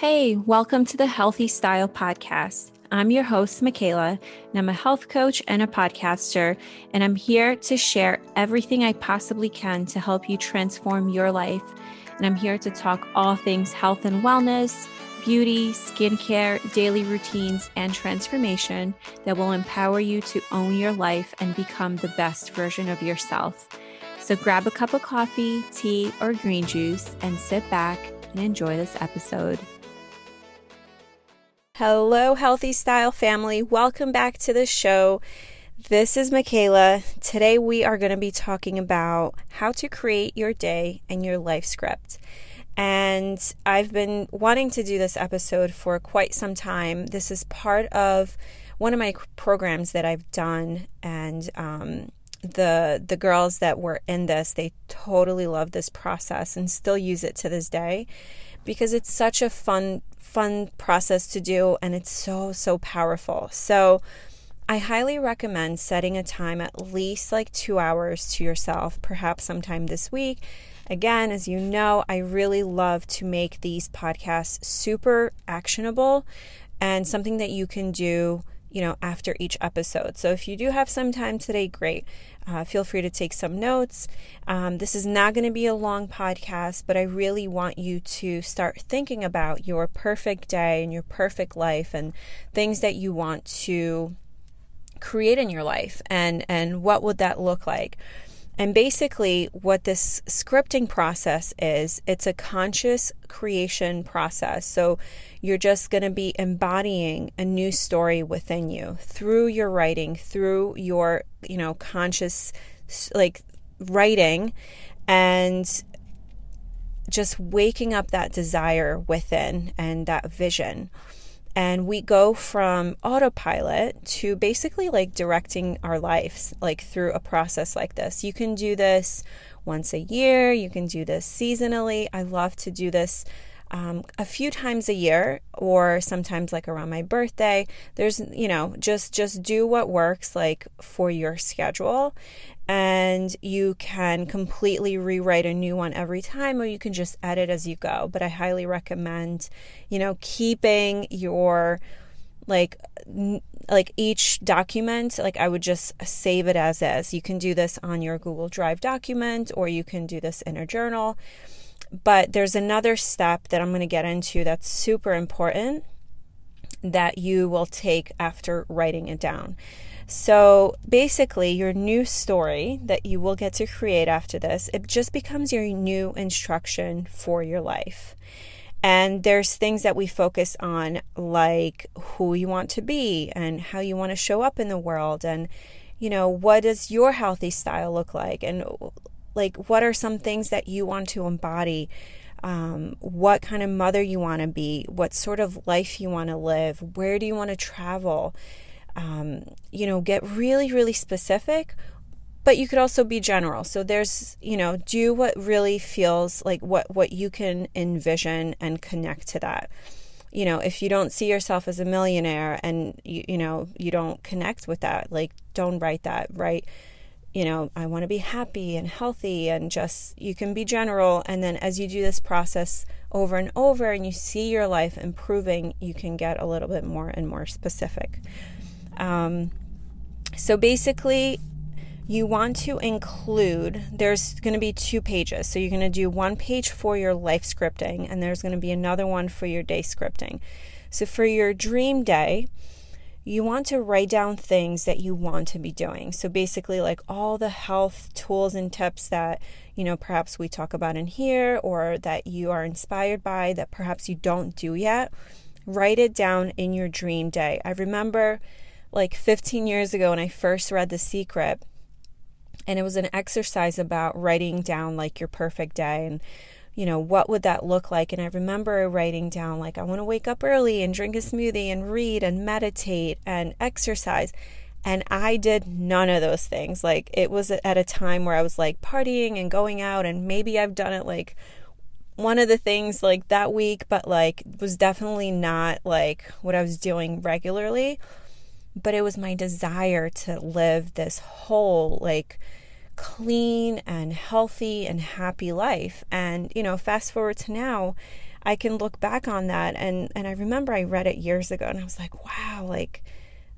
Hey, welcome to the Healthy Style Podcast. I'm your host, Michaela, and I'm a health coach and a podcaster, and I'm here to share everything I possibly can to help you transform your life. And I'm here to talk all things health and wellness, beauty, skincare, daily routines, and transformation that will empower you to own your life and become the best version of yourself. So grab a cup of coffee, tea, or green juice and sit back and enjoy this episode. Hello, Healthy Style family. Welcome back to the show. This is Michaela. Today we are going to be talking about how to create your day and your life script. And I've been wanting to do this episode for quite some time. This is part of one of my programs that I've done, and um, the the girls that were in this they totally love this process and still use it to this day because it's such a fun fun process to do and it's so, so powerful. So, I highly recommend setting a time at least like two hours to yourself, perhaps sometime this week. Again, as you know, I really love to make these podcasts super actionable and something that you can do you know, after each episode. So if you do have some time today, great. Uh, feel free to take some notes. Um, this is not going to be a long podcast, but I really want you to start thinking about your perfect day and your perfect life and things that you want to create in your life and and what would that look like and basically, what this scripting process is, it's a conscious creation process. So you're just going to be embodying a new story within you through your writing, through your, you know, conscious, like writing and just waking up that desire within and that vision. And we go from autopilot to basically like directing our lives like through a process like this. You can do this once a year you can do this seasonally. I love to do this um, a few times a year or sometimes like around my birthday. There's you know just just do what works like for your schedule. And you can completely rewrite a new one every time or you can just edit as you go. But i highly recommend you know keeping your like like each document like i would just save it as is. You can do this on your google drive document or you can do this in a journal but there's another step that i'm going to get into that's super important that you will take after writing it down so basically, your new story that you will get to create after this, it just becomes your new instruction for your life. And there's things that we focus on, like who you want to be and how you want to show up in the world. And, you know, what does your healthy style look like? And, like, what are some things that you want to embody? Um, what kind of mother you want to be? What sort of life you want to live? Where do you want to travel? um, you know, get really, really specific, but you could also be general. So there's, you know, do what really feels like what, what you can envision and connect to that. You know, if you don't see yourself as a millionaire and you, you know, you don't connect with that, like don't write that, right? You know, I want to be happy and healthy and just you can be general. And then as you do this process over and over and you see your life improving, you can get a little bit more and more specific. Um, so basically, you want to include, there's going to be two pages. So you're going to do one page for your life scripting, and there's going to be another one for your day scripting. So for your dream day, you want to write down things that you want to be doing. So basically, like all the health tools and tips that, you know, perhaps we talk about in here or that you are inspired by that perhaps you don't do yet, write it down in your dream day. I remember like 15 years ago when I first read The Secret. And it was an exercise about writing down like your perfect day and, you know, what would that look like? And I remember writing down, like, I want to wake up early and drink a smoothie and read and meditate and exercise. And I did none of those things. Like, it was at a time where I was like partying and going out, and maybe I've done it like one of the things like that week, but like was definitely not like what I was doing regularly but it was my desire to live this whole, like, clean and healthy and happy life. And, you know, fast forward to now, I can look back on that and and I remember I read it years ago and I was like, wow, like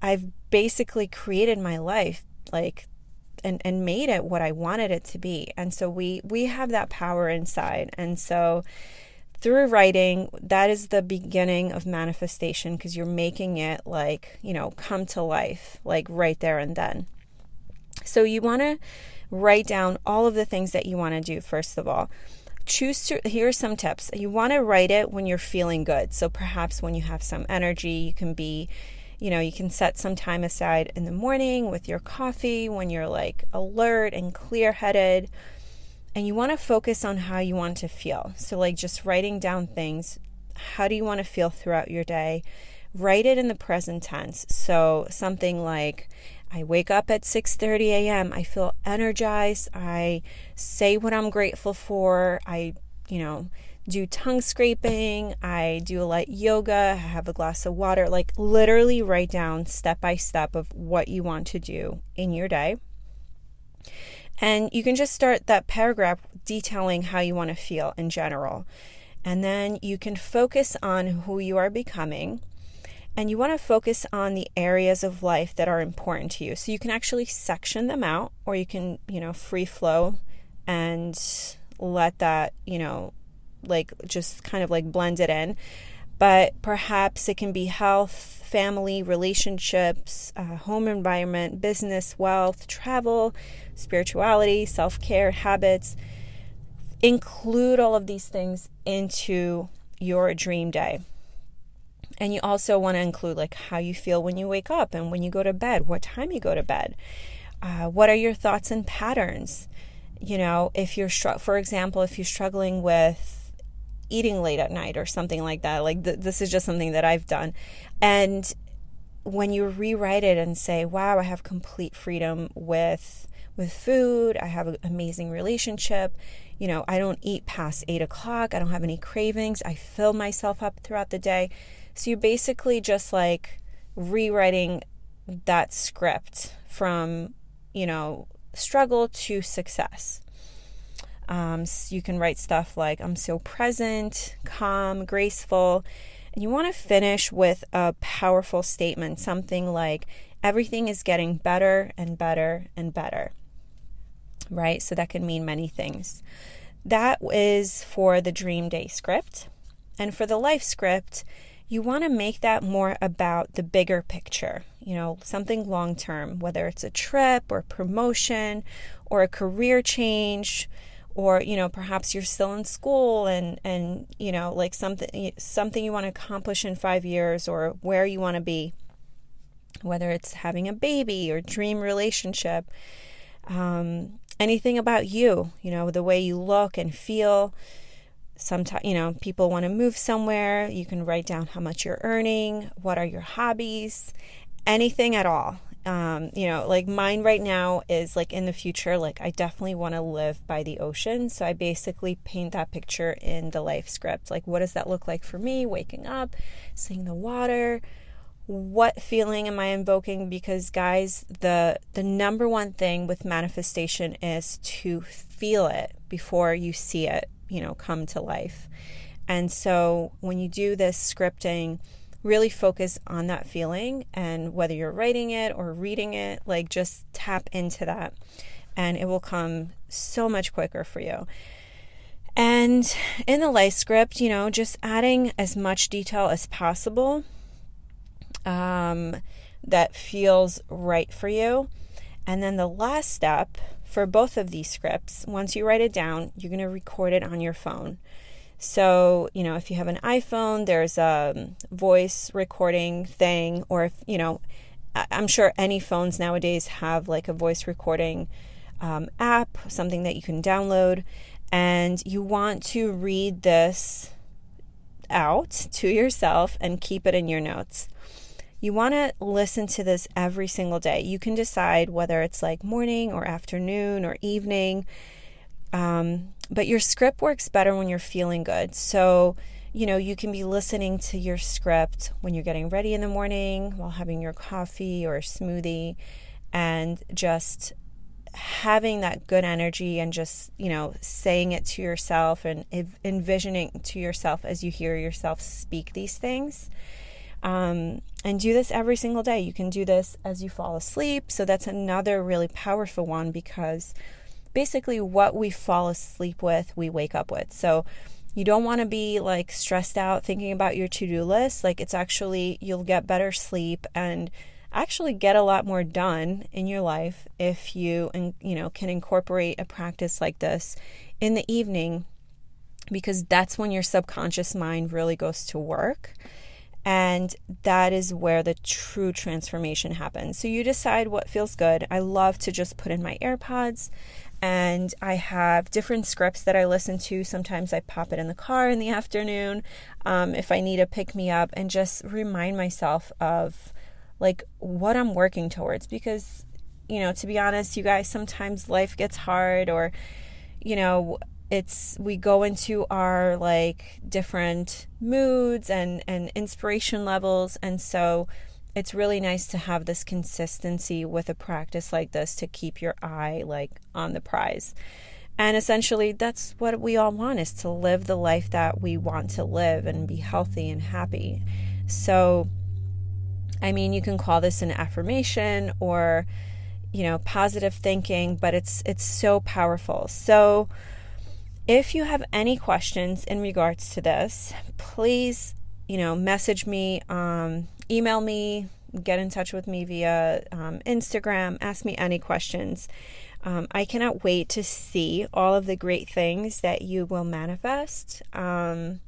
I've basically created my life like and and made it what I wanted it to be. And so we we have that power inside. And so through writing, that is the beginning of manifestation because you're making it like, you know, come to life, like right there and then. So you want to write down all of the things that you want to do, first of all. Choose to, here are some tips. You want to write it when you're feeling good. So perhaps when you have some energy, you can be, you know, you can set some time aside in the morning with your coffee when you're like alert and clear headed and you want to focus on how you want to feel. So, like just writing down things. How do you want to feel throughout your day? Write it in the present tense. So, something like, I wake up at 6:30 a.m. I feel energized. I say what I'm grateful for. I, you know, do tongue scraping. I do a light yoga. I have a glass of water. Like literally write down step by step of what you want to do in your day. And you can just start that paragraph detailing how you want to feel in general. And then you can focus on who you are becoming. And you want to focus on the areas of life that are important to you. So you can actually section them out, or you can, you know, free flow and let that, you know, like just kind of like blend it in. But perhaps it can be health, family, relationships, uh, home environment, business, wealth, travel, spirituality, self care, habits. Include all of these things into your dream day. And you also want to include like how you feel when you wake up and when you go to bed, what time you go to bed. Uh, what are your thoughts and patterns? You know, if you're, for example, if you're struggling with eating late at night or something like that. Like th- this is just something that I've done. And when you rewrite it and say, "Wow, I have complete freedom with with food. I have an amazing relationship. You know, I don't eat past eight o'clock. I don't have any cravings. I fill myself up throughout the day." So you basically just like rewriting that script from you know struggle to success. Um, so you can write stuff like, I'm so present, calm, graceful. And you want to finish with a powerful statement, something like, everything is getting better and better and better. Right? So that can mean many things. That is for the dream day script. And for the life script, you want to make that more about the bigger picture, you know, something long term, whether it's a trip or promotion or a career change or you know perhaps you're still in school and and you know like something something you want to accomplish in 5 years or where you want to be whether it's having a baby or dream relationship um, anything about you you know the way you look and feel sometimes you know people want to move somewhere you can write down how much you're earning what are your hobbies anything at all um, you know, like mine right now is like in the future, like I definitely want to live by the ocean. So I basically paint that picture in the life script. Like, what does that look like for me? Waking up, seeing the water. What feeling am I invoking? Because guys, the the number one thing with manifestation is to feel it before you see it, you know, come to life. And so when you do this scripting, really focus on that feeling and whether you're writing it or reading it, like just tap into that and it will come so much quicker for you. And in the life script, you know, just adding as much detail as possible um, that feels right for you. And then the last step for both of these scripts, once you write it down, you're going to record it on your phone. So, you know, if you have an iPhone, there's a voice recording thing, or if, you know, I'm sure any phones nowadays have like a voice recording um, app, something that you can download, and you want to read this out to yourself and keep it in your notes. You want to listen to this every single day. You can decide whether it's like morning or afternoon or evening. Um, but your script works better when you're feeling good. So, you know, you can be listening to your script when you're getting ready in the morning while having your coffee or smoothie and just having that good energy and just, you know, saying it to yourself and envisioning to yourself as you hear yourself speak these things. Um, and do this every single day. You can do this as you fall asleep. So that's another really powerful one because basically what we fall asleep with, we wake up with. So you don't want to be like stressed out thinking about your to do list. Like it's actually, you'll get better sleep and actually get a lot more done in your life if you and you know can incorporate a practice like this in the evening because that's when your subconscious mind really goes to work and that is where the true transformation happens. So you decide what feels good. I love to just put in my AirPods and I have different scripts that I listen to. Sometimes I pop it in the car in the afternoon um, if I need to pick me up and just remind myself of like what I'm working towards because you know to be honest you guys sometimes life gets hard or you know it's we go into our like different moods and and inspiration levels. And so it's really nice to have this consistency with a practice like this to keep your eye like on the prize. And essentially that's what we all want is to live the life that we want to live and be healthy and happy. So I mean, you can call this an affirmation or you know, positive thinking, but it's it's so powerful. So if you have any questions in regards to this, please, you know, message me, um, email me, get in touch with me via um, Instagram, ask me any questions. Um, I cannot wait to see all of the great things that you will manifest. Um,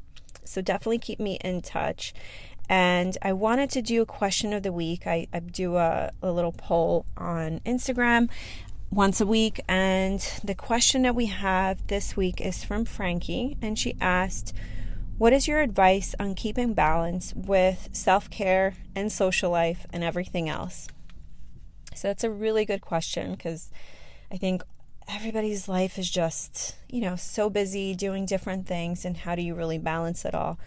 so definitely keep me in touch. And I wanted to do a question of the week. I, I do a, a little poll on Instagram once a week. And the question that we have this week is from Frankie. And she asked, What is your advice on keeping balance with self care and social life and everything else? So that's a really good question because I think everybody's life is just, you know, so busy doing different things. And how do you really balance it all?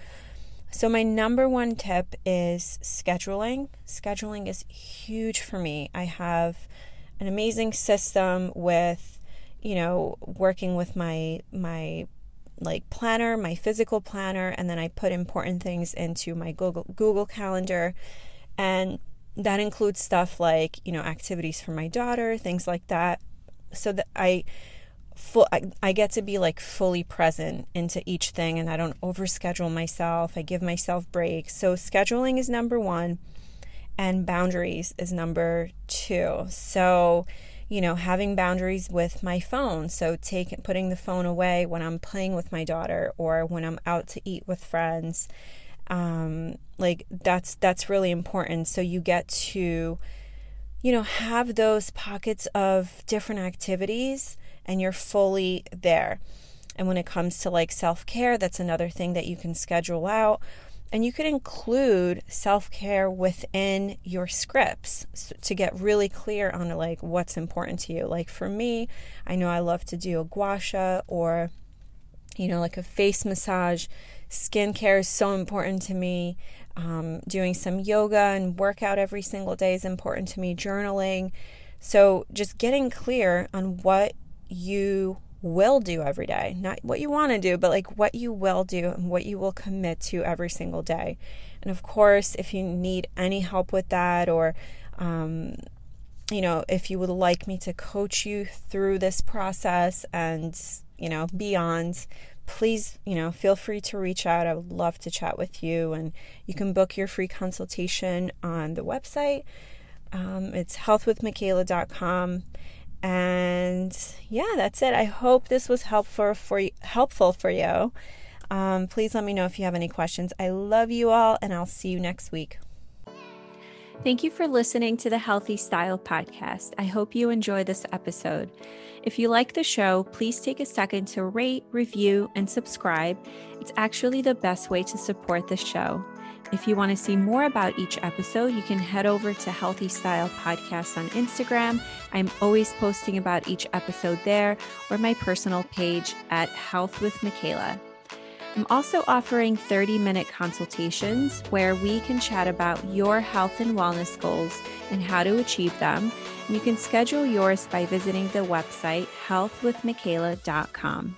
So, my number one tip is scheduling. Scheduling is huge for me. I have an amazing system with, you know, working with my, my, like planner, my physical planner, and then I put important things into my Google Google Calendar, and that includes stuff like you know activities for my daughter, things like that, so that I full I, I get to be like fully present into each thing and I don't overschedule myself. I give myself breaks. So scheduling is number 1 and boundaries is number 2. So you know, having boundaries with my phone. So taking putting the phone away when I'm playing with my daughter or when I'm out to eat with friends. Um, like that's that's really important. So you get to, you know, have those pockets of different activities and you're fully there. And when it comes to like self care, that's another thing that you can schedule out. And you could include self care within your scripts to get really clear on like what's important to you. Like for me, I know I love to do a gua sha or, you know, like a face massage. Skincare is so important to me. Um, doing some yoga and workout every single day is important to me. Journaling. So just getting clear on what you will do every day. Not what you want to do, but like what you will do and what you will commit to every single day. And of course, if you need any help with that or, um, you know, if you would like me to coach you through this process and, you know, beyond, please, you know, feel free to reach out. I would love to chat with you. And you can book your free consultation on the website. Um, it's healthwithmichaela.com. And yeah, that's it. I hope this was helpful for you, helpful for you. Um, please let me know if you have any questions. I love you all, and I'll see you next week. Thank you for listening to the Healthy Style podcast. I hope you enjoy this episode. If you like the show, please take a second to rate, review, and subscribe. It's actually the best way to support the show. If you want to see more about each episode, you can head over to Healthy Style Podcast on Instagram. I'm always posting about each episode there or my personal page at Health with Michaela. I'm also offering 30 minute consultations where we can chat about your health and wellness goals and how to achieve them. You can schedule yours by visiting the website healthwithmichaela.com.